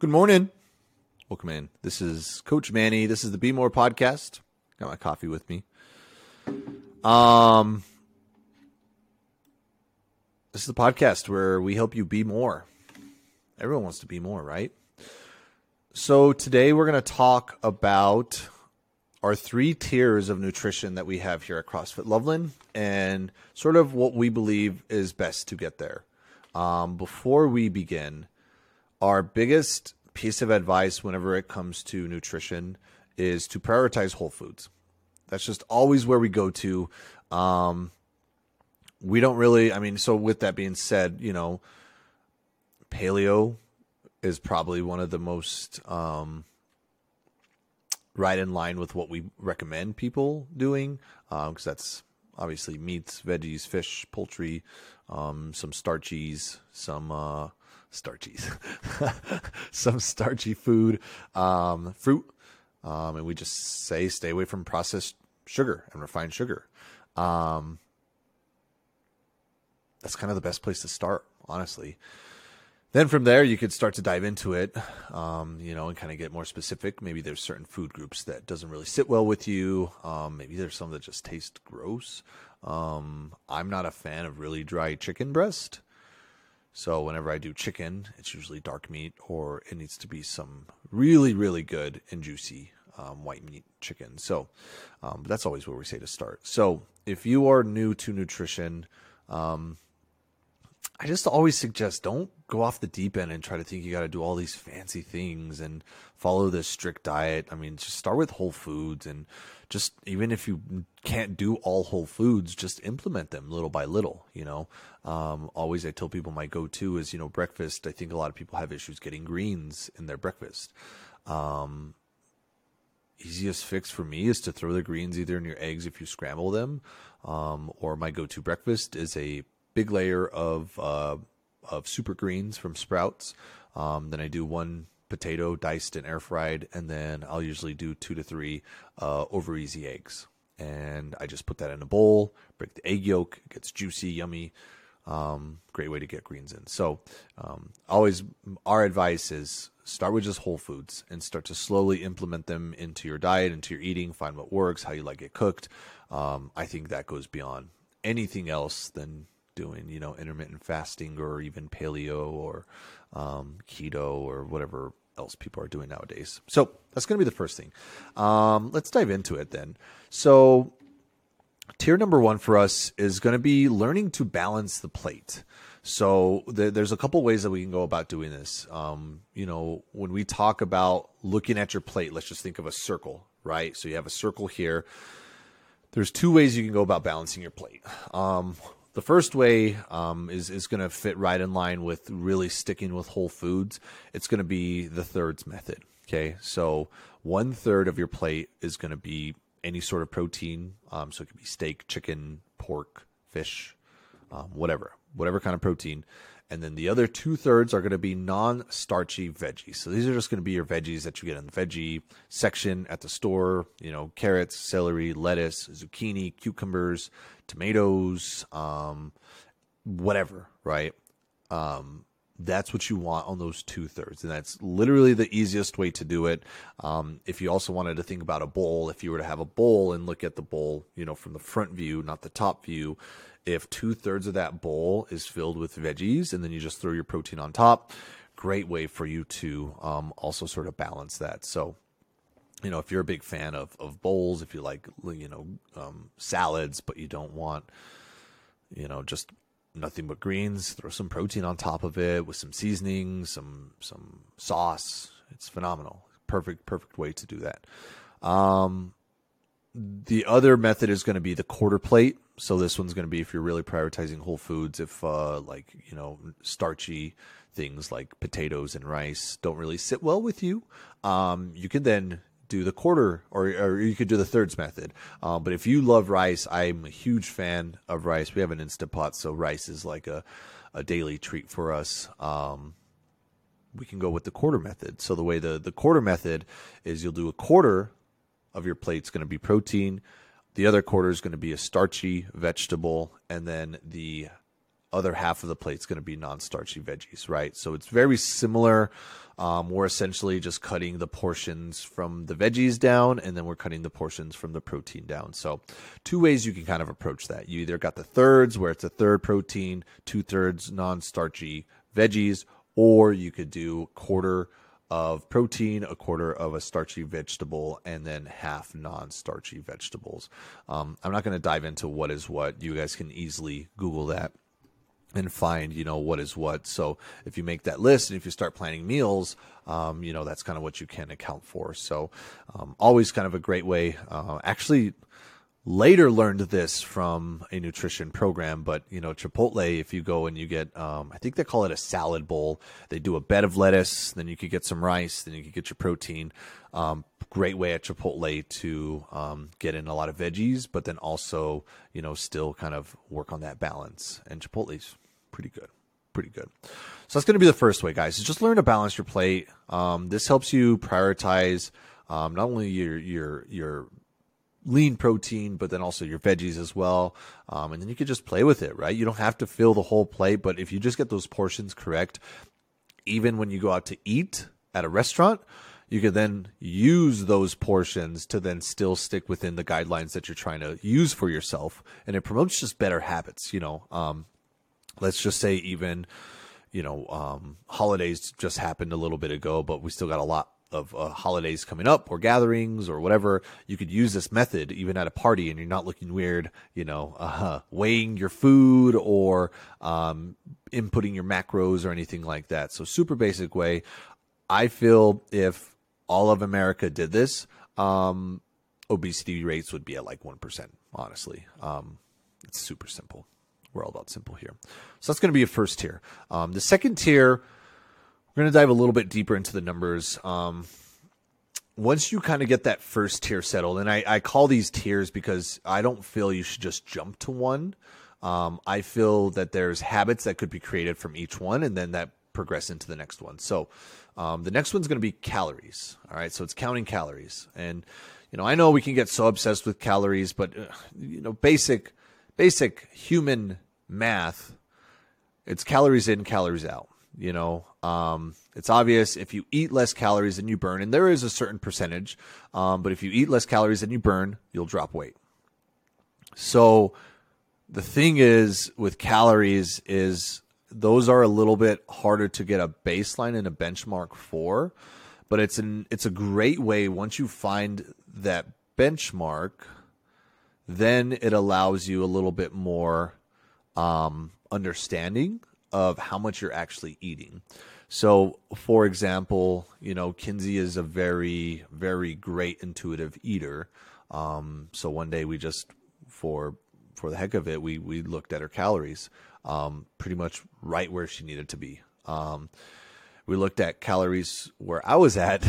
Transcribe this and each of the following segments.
Good morning. Welcome in. This is Coach Manny. This is the Be More podcast. Got my coffee with me. Um, this is the podcast where we help you be more. Everyone wants to be more, right? So today we're going to talk about our three tiers of nutrition that we have here at CrossFit Loveland and sort of what we believe is best to get there. Um, before we begin, our biggest piece of advice whenever it comes to nutrition is to prioritize whole foods. That's just always where we go to. Um, we don't really, I mean, so with that being said, you know, paleo is probably one of the most um, right in line with what we recommend people doing because um, that's obviously meats, veggies, fish, poultry, um, some starches, some uh, starchies, some starchy food, um, fruit, um, and we just say stay away from processed sugar and refined sugar. Um, that's kind of the best place to start, honestly. Then from there, you could start to dive into it, um, you know, and kind of get more specific. Maybe there's certain food groups that doesn't really sit well with you. Um, maybe there's some that just taste gross. Um, I'm not a fan of really dry chicken breast. So whenever I do chicken, it's usually dark meat or it needs to be some really, really good and juicy um, white meat chicken. So um, that's always where we say to start. So if you are new to nutrition, um, I just always suggest don't go off the deep end and try to think you got to do all these fancy things and follow this strict diet. I mean, just start with whole foods and just even if you can't do all whole foods, just implement them little by little. You know, um, always I tell people my go-to is you know breakfast. I think a lot of people have issues getting greens in their breakfast. Um, easiest fix for me is to throw the greens either in your eggs if you scramble them, um, or my go-to breakfast is a big layer of uh, of super greens from Sprouts. Um, then I do one potato diced and air fried, and then I'll usually do two to three uh, over easy eggs. And I just put that in a bowl, break the egg yolk, it gets juicy, yummy. Um, great way to get greens in. So, um, always our advice is start with just whole foods and start to slowly implement them into your diet, into your eating. Find what works, how you like it cooked. Um, I think that goes beyond anything else than doing, you know, intermittent fasting or even paleo or um, keto or whatever else people are doing nowadays. So that's going to be the first thing. Um, let's dive into it then. So, tier number one for us is going to be learning to balance the plate. So th- there's a couple ways that we can go about doing this. Um, you know, when we talk about looking at your plate, let's just think of a circle, right? So you have a circle here. There's two ways you can go about balancing your plate. Um, the first way um, is is going to fit right in line with really sticking with whole foods. It's going to be the thirds method. Okay, so one third of your plate is going to be any sort of protein. Um, so it could be steak, chicken, pork, fish, um, whatever, whatever kind of protein. And then the other two thirds are going to be non starchy veggies. So these are just going to be your veggies that you get in the veggie section at the store. You know, carrots, celery, lettuce, zucchini, cucumbers, tomatoes, um, whatever, right? Um, that's what you want on those two thirds. And that's literally the easiest way to do it. Um, if you also wanted to think about a bowl, if you were to have a bowl and look at the bowl, you know, from the front view, not the top view, if two thirds of that bowl is filled with veggies and then you just throw your protein on top, great way for you to um, also sort of balance that. So, you know, if you're a big fan of, of bowls, if you like, you know, um, salads, but you don't want, you know, just nothing but greens, throw some protein on top of it with some seasoning, some some sauce. It's phenomenal. Perfect, perfect way to do that. Um, the other method is going to be the quarter plate. So this one's going to be if you're really prioritizing whole foods, if uh, like you know starchy things like potatoes and rice don't really sit well with you, um, you can then do the quarter or, or you could do the thirds method. Uh, but if you love rice, I'm a huge fan of rice. We have an instant pot, so rice is like a, a daily treat for us. Um, we can go with the quarter method. So the way the, the quarter method is you'll do a quarter of your plate's going to be protein. The other quarter is going to be a starchy vegetable, and then the other half of the plate is going to be non-starchy veggies, right? So it's very similar Um, we're essentially just cutting the portions from the veggies down, and then we're cutting the portions from the protein down. So, two ways you can kind of approach that. You either got the thirds, where it's a third protein, two thirds non starchy veggies, or you could do quarter of protein, a quarter of a starchy vegetable, and then half non starchy vegetables. Um, I'm not going to dive into what is what. You guys can easily Google that and find you know what is what. So if you make that list and if you start planning meals um, you know that's kind of what you can account for. So um, always kind of a great way uh, actually later learned this from a nutrition program but you know chipotle if you go and you get um, i think they call it a salad bowl. They do a bed of lettuce then you could get some rice then you could get your protein. Um, great way at chipotle to um, get in a lot of veggies but then also you know still kind of work on that balance. And chipotle's pretty good pretty good. So that's going to be the first way guys is just learn to balance your plate. Um, this helps you prioritize um, not only your your your lean protein, but then also your veggies as well. Um, and then you could just play with it, right? You don't have to fill the whole plate, but if you just get those portions correct, even when you go out to eat at a restaurant, you could then use those portions to then still stick within the guidelines that you're trying to use for yourself. And it promotes just better habits, you know. Um, let's just say even, you know, um, holidays just happened a little bit ago, but we still got a lot of uh, holidays coming up or gatherings or whatever, you could use this method even at a party and you're not looking weird, you know, uh, weighing your food or um, inputting your macros or anything like that. So, super basic way. I feel if all of America did this, um, obesity rates would be at like 1%, honestly. Um, it's super simple. We're all about simple here. So, that's going to be a first tier. Um, the second tier, we're going to dive a little bit deeper into the numbers. Um, once you kind of get that first tier settled, and I, I, call these tiers because I don't feel you should just jump to one. Um, I feel that there's habits that could be created from each one, and then that progress into the next one. So um, the next one's going to be calories. All right, so it's counting calories, and you know I know we can get so obsessed with calories, but uh, you know basic basic human math, it's calories in, calories out. You know, um, it's obvious if you eat less calories than you burn, and there is a certain percentage, um, but if you eat less calories than you burn, you'll drop weight. So the thing is with calories is those are a little bit harder to get a baseline and a benchmark for, but it's an it's a great way once you find that benchmark, then it allows you a little bit more um, understanding of how much you're actually eating. So, for example, you know, Kinsey is a very, very great intuitive eater. Um, so one day we just, for for the heck of it, we we looked at her calories, um, pretty much right where she needed to be. Um, we looked at calories where I was at.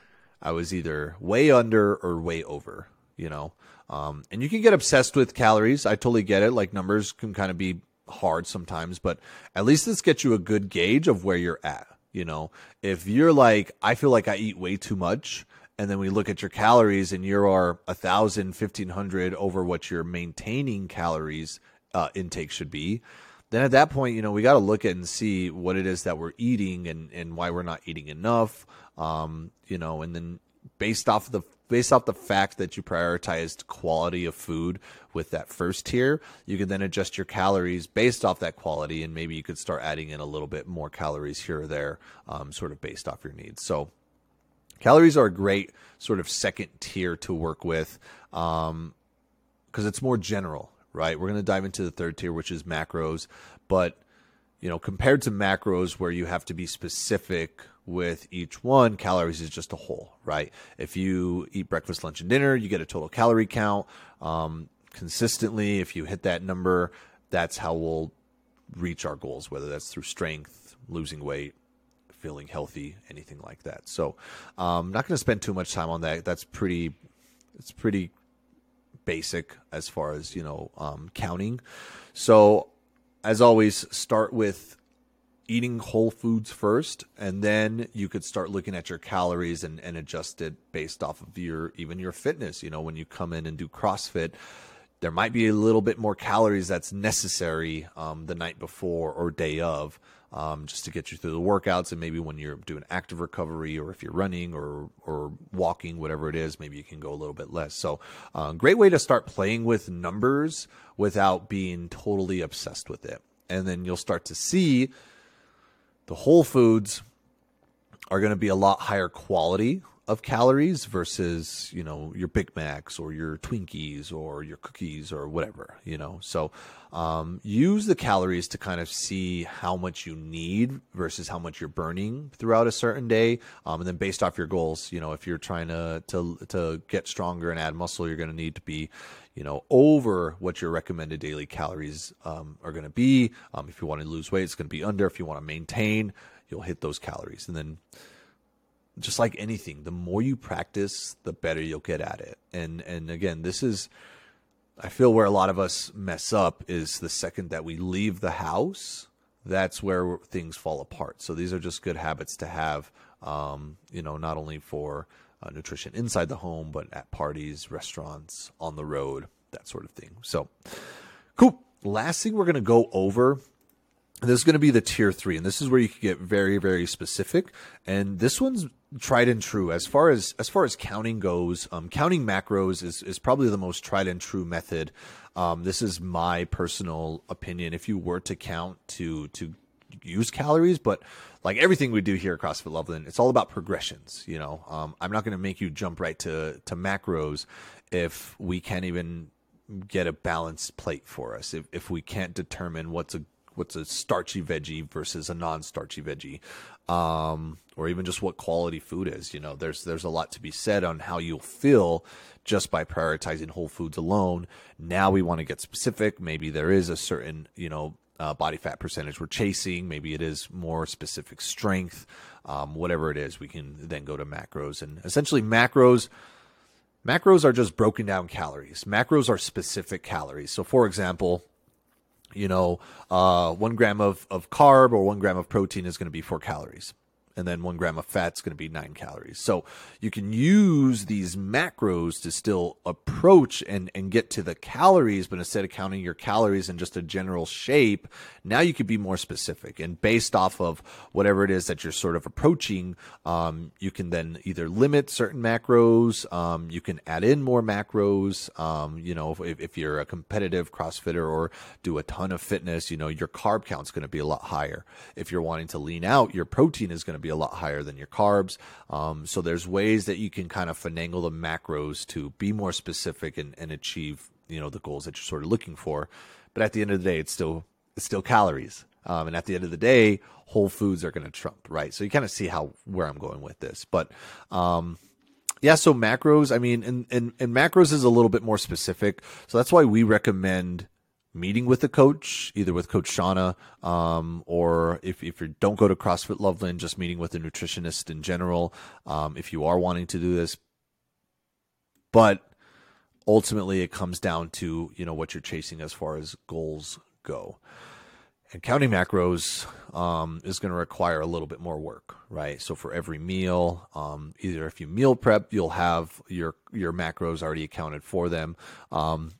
I was either way under or way over. You know, um, and you can get obsessed with calories. I totally get it. Like numbers can kind of be hard sometimes, but at least this gets you a good gauge of where you're at. You know, if you're like, I feel like I eat way too much, and then we look at your calories and you are a thousand, fifteen hundred over what your maintaining calories uh, intake should be, then at that point, you know, we got to look at and see what it is that we're eating and, and why we're not eating enough. Um, you know, and then based off of the based off the fact that you prioritized quality of food with that first tier, you can then adjust your calories based off that quality, and maybe you could start adding in a little bit more calories here or there, um, sort of based off your needs. So, calories are a great sort of second tier to work with because um, it's more general, right? We're going to dive into the third tier, which is macros, but you know, compared to macros where you have to be specific with each one, calories is just a whole, right? If you eat breakfast, lunch, and dinner, you get a total calorie count um, consistently. If you hit that number, that's how we'll reach our goals, whether that's through strength, losing weight, feeling healthy, anything like that. So, I'm um, not going to spend too much time on that. That's pretty, it's pretty basic as far as you know um, counting. So, as always, start with eating whole foods first and then you could start looking at your calories and, and adjust it based off of your even your fitness. You know when you come in and do crossfit there might be a little bit more calories that's necessary um, the night before or day of um, just to get you through the workouts. And maybe when you're doing active recovery or if you're running or or walking whatever it is maybe you can go a little bit less. So uh, great way to start playing with numbers without being totally obsessed with it. And then you'll start to see the whole foods are going to be a lot higher quality of calories versus you know your Big Macs or your Twinkies or your cookies or whatever you know. So um, use the calories to kind of see how much you need versus how much you're burning throughout a certain day, um, and then based off your goals, you know, if you're trying to to to get stronger and add muscle, you're going to need to be you know over what your recommended daily calories um, are going to be. Um, if you want to lose weight, it's going to be under. If you want to maintain, you'll hit those calories, and then just like anything, the more you practice, the better you'll get at it. And and again, this is I feel where a lot of us mess up is the second that we leave the house, that's where things fall apart. So these are just good habits to have, um, you know, not only for uh, nutrition inside the home, but at parties, restaurants, on the road, that sort of thing. So, cool. Last thing we're going to go over this is going to be the tier three, and this is where you can get very, very specific. And this one's tried and true as far as as far as counting goes. Um, counting macros is is probably the most tried and true method. Um, this is my personal opinion. If you were to count to to use calories, but like everything we do here at CrossFit Loveland, it's all about progressions. You know, um, I'm not going to make you jump right to to macros if we can't even get a balanced plate for us. If if we can't determine what's a what's a starchy veggie versus a non-starchy veggie, um, or even just what quality food is. You know, there's there's a lot to be said on how you'll feel just by prioritizing whole foods alone. Now we want to get specific. Maybe there is a certain you know uh, body fat percentage we're chasing. Maybe it is more specific strength. Um, whatever it is, we can then go to macros and essentially macros. Macros are just broken down calories. Macros are specific calories. So, for example, you know, uh, one gram of, of carb or one gram of protein is going to be four calories and then one gram of fat is going to be nine calories. So you can use these macros to still approach and, and get to the calories, but instead of counting your calories in just a general shape, now you could be more specific. And based off of whatever it is that you're sort of approaching, um, you can then either limit certain macros, um, you can add in more macros. Um, you know, if, if you're a competitive CrossFitter or do a ton of fitness, you know, your carb count is going to be a lot higher. If you're wanting to lean out, your protein is going to be be a lot higher than your carbs. Um, so there's ways that you can kind of finagle the macros to be more specific and, and achieve you know the goals that you're sort of looking for. But at the end of the day, it's still it's still calories. Um, and at the end of the day, whole foods are going to trump, right? So you kind of see how where I'm going with this, but um, yeah. So macros, I mean, and, and and macros is a little bit more specific. So that's why we recommend meeting with a coach, either with Coach Shauna, um, or if, if you don't go to CrossFit Loveland, just meeting with a nutritionist in general, um, if you are wanting to do this. But ultimately, it comes down to you know what you're chasing as far as goals go. And counting macros um, is going to require a little bit more work, right? So for every meal, um, either if you meal prep, you'll have your your macros already accounted for them. Um,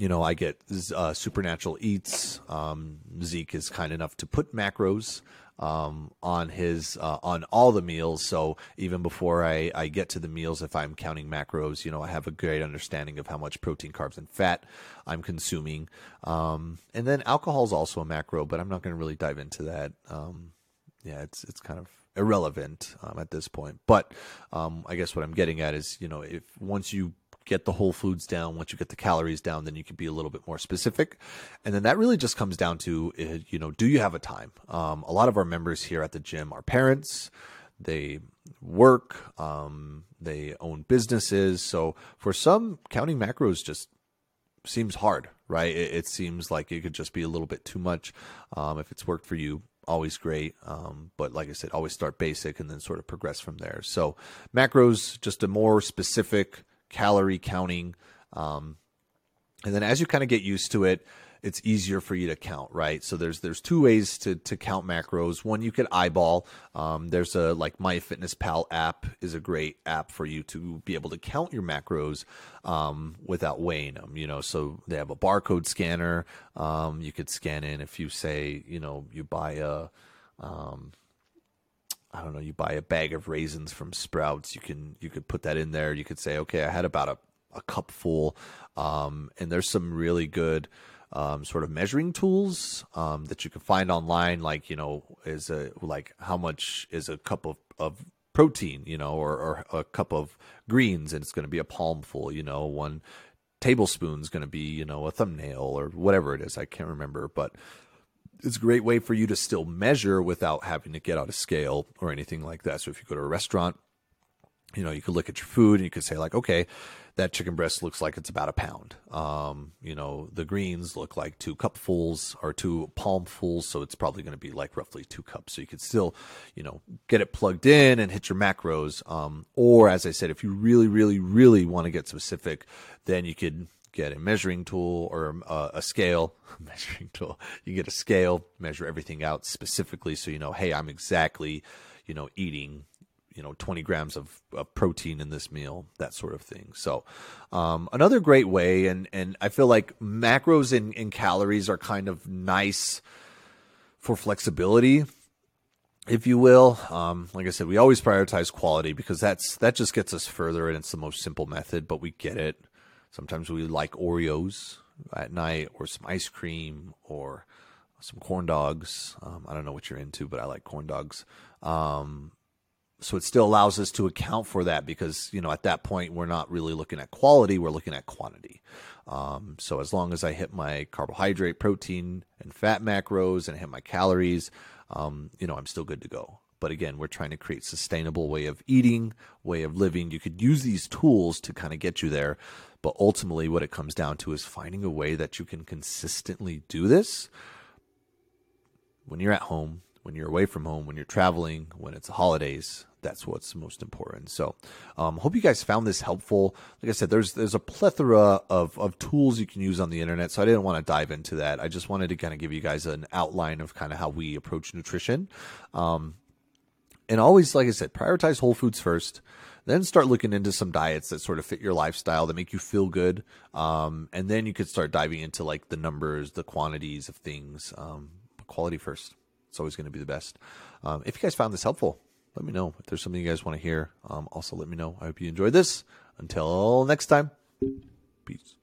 you know, I get uh, Supernatural Eats. Um, Zeke is kind enough to put macros um, on his uh, on all the meals. So even before I, I get to the meals, if I'm counting macros, you know, I have a great understanding of how much protein, carbs, and fat I'm consuming. Um, and then alcohol is also a macro, but I'm not going to really dive into that. Um, yeah, it's it's kind of irrelevant um, at this point. But um, I guess what I'm getting at is, you know, if once you get the whole foods down, once you get the calories down, then you can be a little bit more specific. And then that really just comes down to, uh, you know, do you have a time? Um, a lot of our members here at the gym are parents. They work, um, they own businesses. So for some, counting macros just seems hard, right? It, it seems like it could just be a little bit too much. Um, if it's worked for you, always great. Um, but like I said, always start basic and then sort of progress from there. So macros, just a more specific calorie counting. Um, and then as you kind of get used to it, it's easier for you to count, right? So there's there's two ways to to count macros. One you could eyeball. Um, there's a like MyFitnessPal app is a great app for you to be able to count your macros um, without weighing them. You know, so they have a barcode scanner. Um, you could scan in if you say you know you buy a um, I don't know, you buy a bag of raisins from Sprouts, you can you could put that in there. You could say, okay, I had about a, a cup full, um, and there's some really good um, sort of measuring tools um, that you can find online, like you know, is a like how much is a cup of, of protein, you know, or, or a cup of greens, and it's going to be a palmful, you know, one tablespoon is going to be, you know, a thumbnail or whatever it is. I can't remember, but it's a great way for you to still measure without having to get out a scale or anything like that. So if you go to a restaurant, you know, you could look at your food and you could say like, okay, that chicken breast looks like it's about a pound. Um, you know, the greens look like two cupfuls or two palmfuls, so it's probably going to be like roughly two cups. So you could still, you know, get it plugged in and hit your macros. Um, or as I said, if you really, really, really want to get specific, then you could get a measuring tool or uh, a scale measuring tool you get a scale measure everything out specifically so you know hey i'm exactly you know eating you know 20 grams of, of protein in this meal that sort of thing so um, another great way and and i feel like macros and, and calories are kind of nice for flexibility if you will. Um, like I said, we always prioritize quality because that's that just gets us further, and it's the most simple method. But we get it. Sometimes we like Oreos at night, or some ice cream, or some corn dogs. Um, I don't know what you're into, but I like corn dogs. Um, so it still allows us to account for that because you know at that point we're not really looking at quality; we're looking at quantity. Um, so as long as I hit my carbohydrate, protein, and fat macros, and hit my calories, um, you know I'm still good to go. But again, we're trying to create sustainable way of eating, way of living. You could use these tools to kind of get you there. But ultimately, what it comes down to is finding a way that you can consistently do this when you're at home, when you're away from home, when you're traveling, when it's holidays. That's what's most important. So, um, hope you guys found this helpful. Like I said, there's there's a plethora of of tools you can use on the internet. So I didn't want to dive into that. I just wanted to kind of give you guys an outline of kind of how we approach nutrition. Um, and always, like I said, prioritize whole foods first. Then start looking into some diets that sort of fit your lifestyle that make you feel good. Um, and then you could start diving into like the numbers, the quantities of things. Um, quality first. It's always going to be the best. Um, if you guys found this helpful, let me know. If there's something you guys want to hear, um, also let me know. I hope you enjoyed this. Until next time, peace.